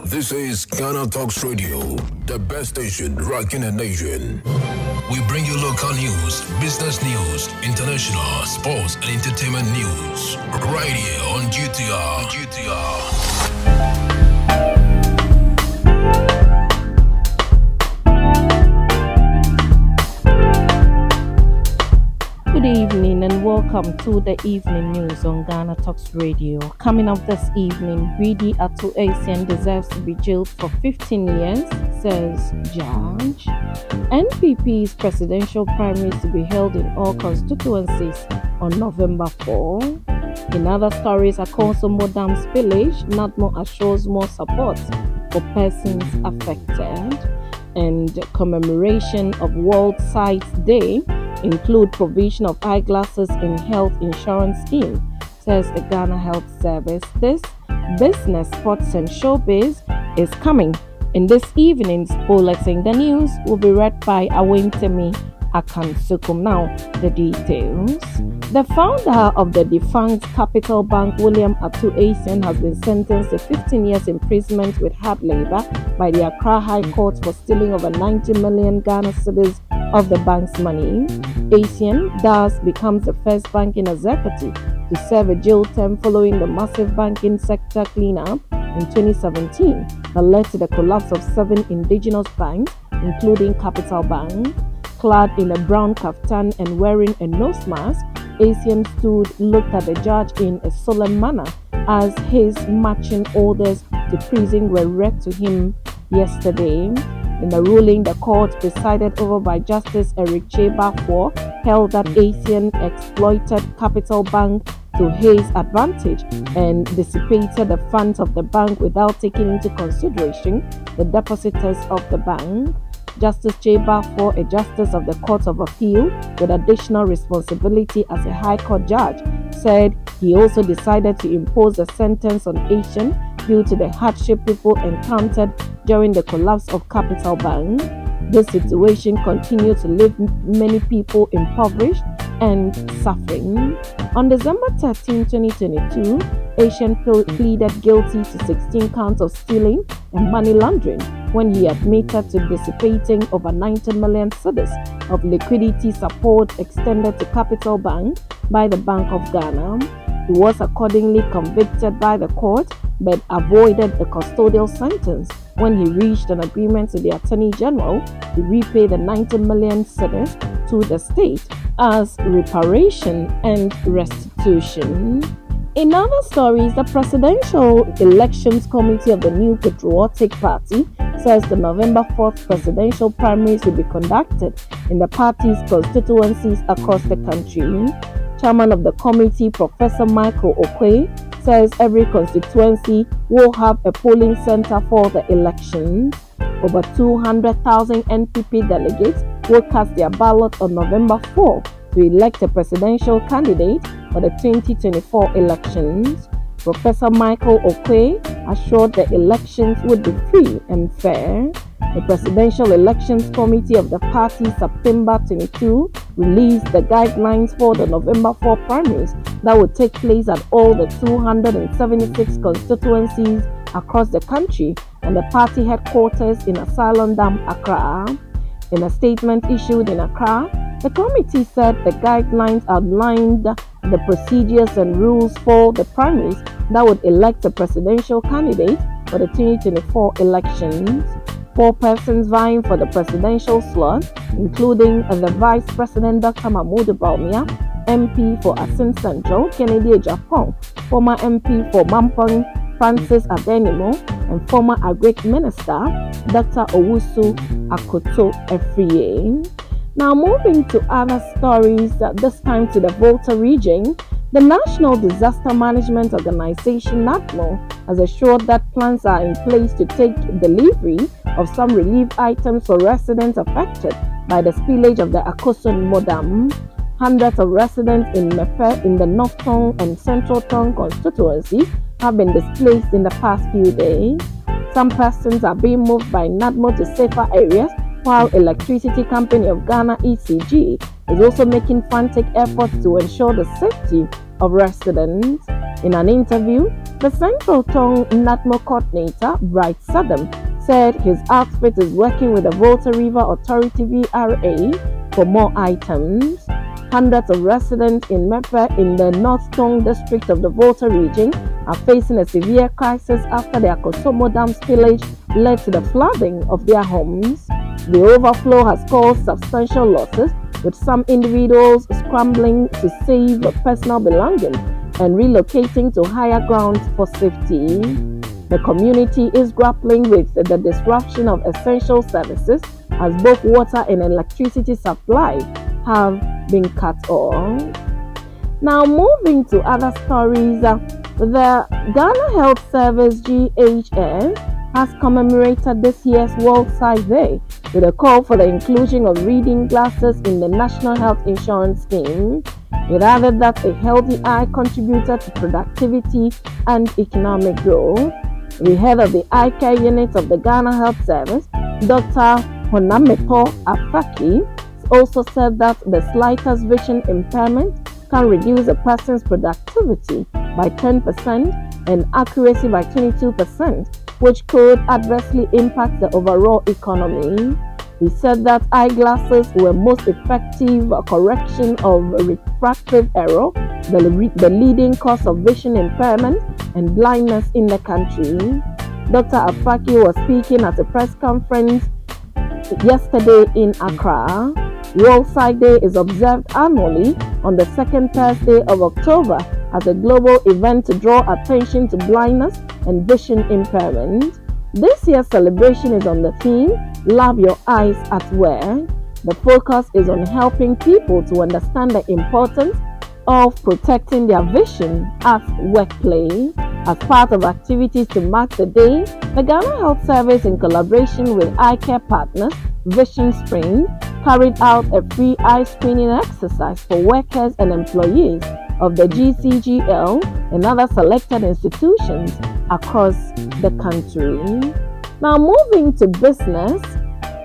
This is Ghana Talks Radio, the best station rocking the nation. We bring you local news, business news, international, sports, and entertainment news. Right here on GTR. GTR. And welcome to the evening news on Ghana Talks Radio. Coming up this evening, Greedy Ato Essien deserves to be jailed for 15 years, says judge. NPP's presidential primaries to be held in all constituencies on November 4. In other stories, a Akosombo Dams village, NADMO assures more support for persons affected. And commemoration of World Sight Day include provision of eyeglasses in health insurance scheme, says the Ghana Health Service. This business, sports and showbiz is coming in this evening's bulletin. The news will be read by Awentemi Akansukum. Now, the details. The founder of the defunct Capital Bank, William Ato Essien, has been sentenced to 15 years imprisonment with hard labor by the Accra High Court for stealing over 90 million Ghana cedis of the bank's money. Essien thus becomes the first banking executive to serve a jail term following the massive banking sector cleanup in 2017 that led to the collapse of seven indigenous banks, including Capital Bank. Clad in a brown kaftan and wearing a nose mask, Essien stood, looked at the judge in a solemn manner as his marching orders to prison were read to him yesterday. In the ruling, the court, presided over by Justice Eric Cheba held that Essien exploited Capital Bank to his advantage and dissipated the funds of the bank without taking into consideration the depositors of the bank. Justice Kyei Baffour a justice of the Court of Appeal with additional responsibility as a High Court judge said he also decided to impose a sentence on Essien due to the hardship people encountered during the collapse of Capital Bank. This situation continued to leave many people impoverished and suffering. On December 13, 2022, Essien pleaded guilty to 16 counts of stealing and money laundering when he admitted to dissipating over 90 million cedis of liquidity support extended to Capital Bank by the Bank of Ghana. He was accordingly convicted by the court but avoided a custodial sentence when he reached an agreement with the Attorney General to repay the 90 million cedis to the state as reparation and restitution. In other stories, the Presidential Elections Committee of the New Patriotic Party says the November 4th presidential primaries will be conducted in the party's constituencies across the country. Chairman of the committee, Professor Michael Oquaye, says every constituency will have a polling center for the elections. Over 200,000 NPP delegates will cast their ballot on November 4 to elect a presidential candidate for the 2024 elections. Professor Michael Oquaye assured the elections would be free and fair. The Presidential Elections Committee of the party September 22 released the guidelines for the November 4 primaries that will take place at all the 276 constituencies across the country and the party headquarters in Asylum Down, Accra. In a statement issued in Accra, the committee said the guidelines outlined the procedures and rules for the primaries that would elect a presidential candidate for the 2024 elections. Four persons vying for the presidential slot, including the Vice President Dr. Mahmoud Bawumia, MP for Asin Central, Kennedy Agyapong, former MP for Mampong, Francis Addai-Nimoh, and former Agric Minister, Dr. Owusu Akoto Afriyie. Now, moving to other stories, uh, this time to the Volta region, the National Disaster Management Organization, NADMO, has assured that plans are in place to take delivery of some relief items for residents affected by the spillage of the Akosombo Modam. Hundreds of residents in Mepe in the North Tongu and Central Tongu constituencies have been displaced in the past few days. Some persons are being moved by NADMO to safer areas while Electricity Company of Ghana ECG is also making frantic efforts to ensure the safety of residents. In an interview, The Central Tongu NADMO coordinator, Bright Sadam, said his outfit is working with the Volta River Authority VRA for more items. Hundreds of residents in Mepe in the North Tongu district of the Volta region are facing a severe crisis after the Akosombo Dam spillage led to the flooding of their homes. The overflow has caused substantial losses, with some individuals scrambling to save personal belongings and relocating to higher grounds for safety. The community is grappling with the disruption of essential services as both water and electricity supply have been cut off. Now, moving to other stories, uh, the Ghana Health Service GHS has commemorated this year's World Sight Day with a call for the inclusion of reading glasses in the National Health Insurance Scheme. It added that a healthy eye contributed to productivity and economic growth. The head of the eye care unit of the Ghana Health Service, Dr. Honamepo Afaki, also said that the slightest vision impairment can reduce a person's productivity by 10% and accuracy by 22%, which could adversely impact the overall economy. He said that eyeglasses were most effective correction of refractive error, the, the leading cause of vision impairment and blindness in the country. Dr. Afaki was speaking at a press conference yesterday in Accra. World Sight Day is observed annually on the second Thursday of October as a global event to draw attention to blindness and vision impairment. This year's celebration is on the theme Love Your Eyes at Work. The focus is on helping people to understand the importance of protecting their vision at workplace. As part of activities to mark the day, the Ghana Health Service, in collaboration with eye care partners Vision Spring, carried out a free eye screening exercise for workers and employees of the GCGL and other selected institutions across the country. Now, moving to business,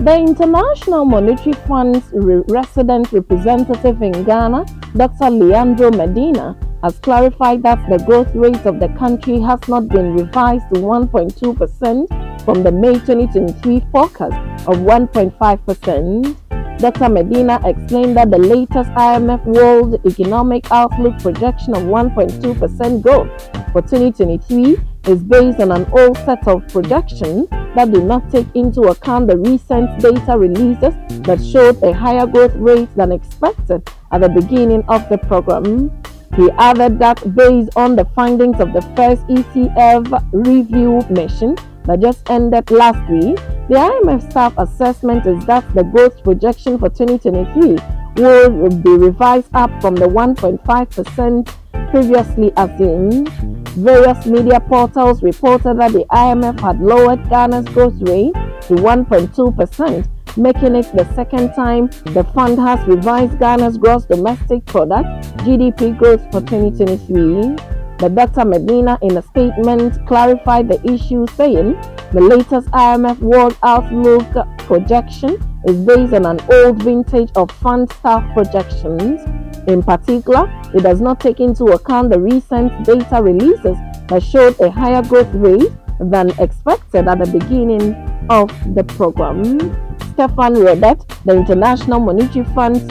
the International Monetary Fund's re- resident representative in Ghana, Dr. Leandro Medina, has clarified that the growth rate of the country has not been revised to 1.2% from the May 2023 forecast of 1.5%. Dr. Medina explained that the latest IMF World Economic Outlook projection of 1.2% growth for 2023 is based on an old set of projections that do not take into account the recent data releases that showed a higher growth rate than expected at the beginning of the program. He added that based on the findings of the first ECF review mission, that just ended last week, the IMF staff assessment is that the growth projection for 2023 will be revised up from the 1.5% previously assumed. Various media portals reported that the IMF had lowered Ghana's growth rate to 1.2%, making it the second time the fund has revised Ghana's gross domestic product GDP growth for 2023. But Dr. Medina, in a statement, clarified the issue, saying the latest IMF World Outlook projection is based on an old vintage of fund staff projections. In particular, it does not take into account the recent data releases that showed a higher growth rate than expected at the beginning of the program. Stefan Roudet, the International Monetary Fund's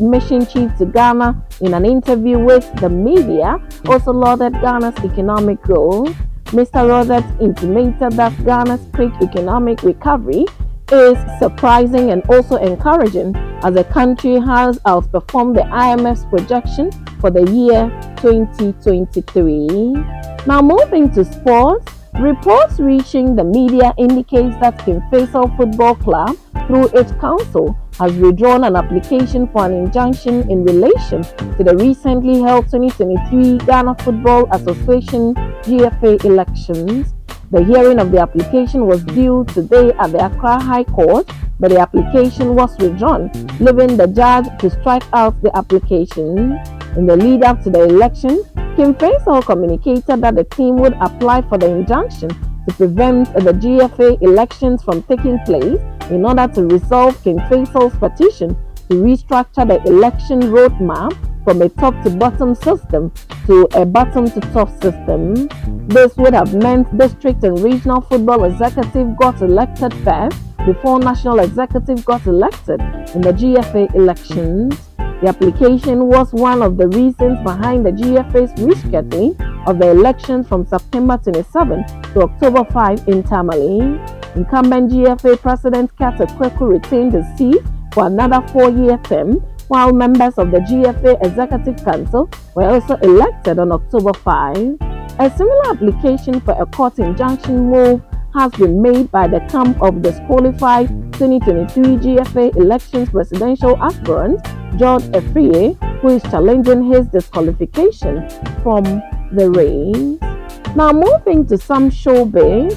mission chief to Ghana, in an interview with the media, also lauded Ghana's economic growth. Mr. Roudet intimated that Ghana's quick economic recovery is surprising and also encouraging as the country has outperformed the IMF's projection for the year 2023. Now, moving to sports, reports reaching the media indicates that King Faisal Football Club through its counsel, has withdrawn an application for an injunction in relation to the recently held 2023 Ghana Football Association GFA elections. The hearing of the application was due today at the Accra High Court, but the application was withdrawn, leaving the judge to strike out the application. In the lead up to the election, King Faisal communicated that the team would apply for the injunction to prevent the GFA elections from taking place in order to resolve King Faisal's petition to restructure the election roadmap from a top to bottom system to a bottom to top system. This would have meant district and regional football executive got elected first before national executive got elected in the GFA elections. The application was one of the reasons behind the GFA's rescheduling of the elections from September 27 to October 5 in Tamale. Incumbent GFA President Kurt Okraku retained the seat for another four-year term, while members of the GFA Executive Council were also elected on October 5. A similar application for a court injunction move has been made by the camp of disqualified 2023 GFA elections presidential aspirant George Afriyie, who is challenging his disqualification from the race. Now, moving to some showbiz,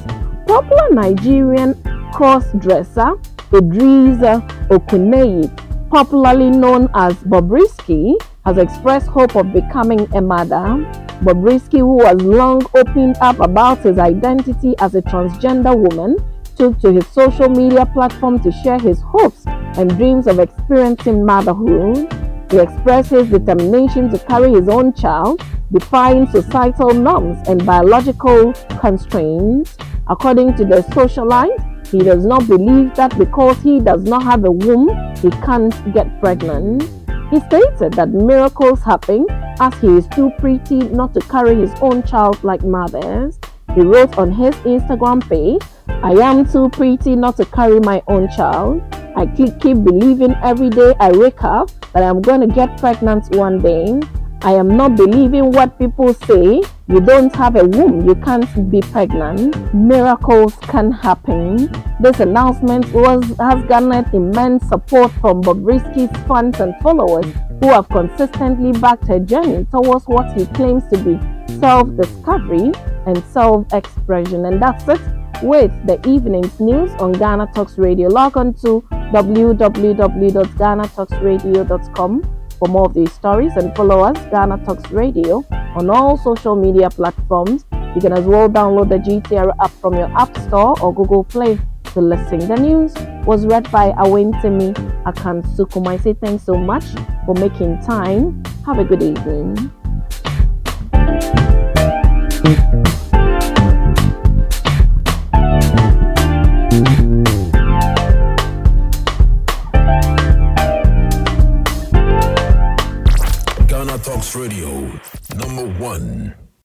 popular Nigerian cross-dresser Idris Okuneye, popularly known as Bobrisky, has expressed hope of becoming a mother. Bobrisky, who has long opened up about his identity as a transgender woman, took to his social media platform to share his hopes and dreams of experiencing motherhood. He expressed his determination to carry his own child, defying societal norms and biological constraints. According to the socialite, he does not believe that because he does not have a womb, he can't get pregnant. He stated that miracles happen as he is too pretty not to carry his own child like mothers. He wrote on his Instagram page, I am too pretty not to carry my own child. I keep, keep believing every day I wake up that I'm going to get pregnant one day. I am not believing what people say. You don't have a womb, you can't be pregnant. Miracles can happen. This announcement was has garnered immense support from Bobrisky's fans and followers who have consistently backed her journey towards what he claims to be self-discovery and self-expression. And that's it with the evening's news on Ghana Talks Radio. Log on to www.ghanatalksradio.com for more of these stories and follow us, Ghana Talks Radio, on all social media platforms. You can as well download the GTR app from your App Store or Google Play to listen. The news was read by Awentemi Akansukum. I say thanks so much for making time. Have a good evening.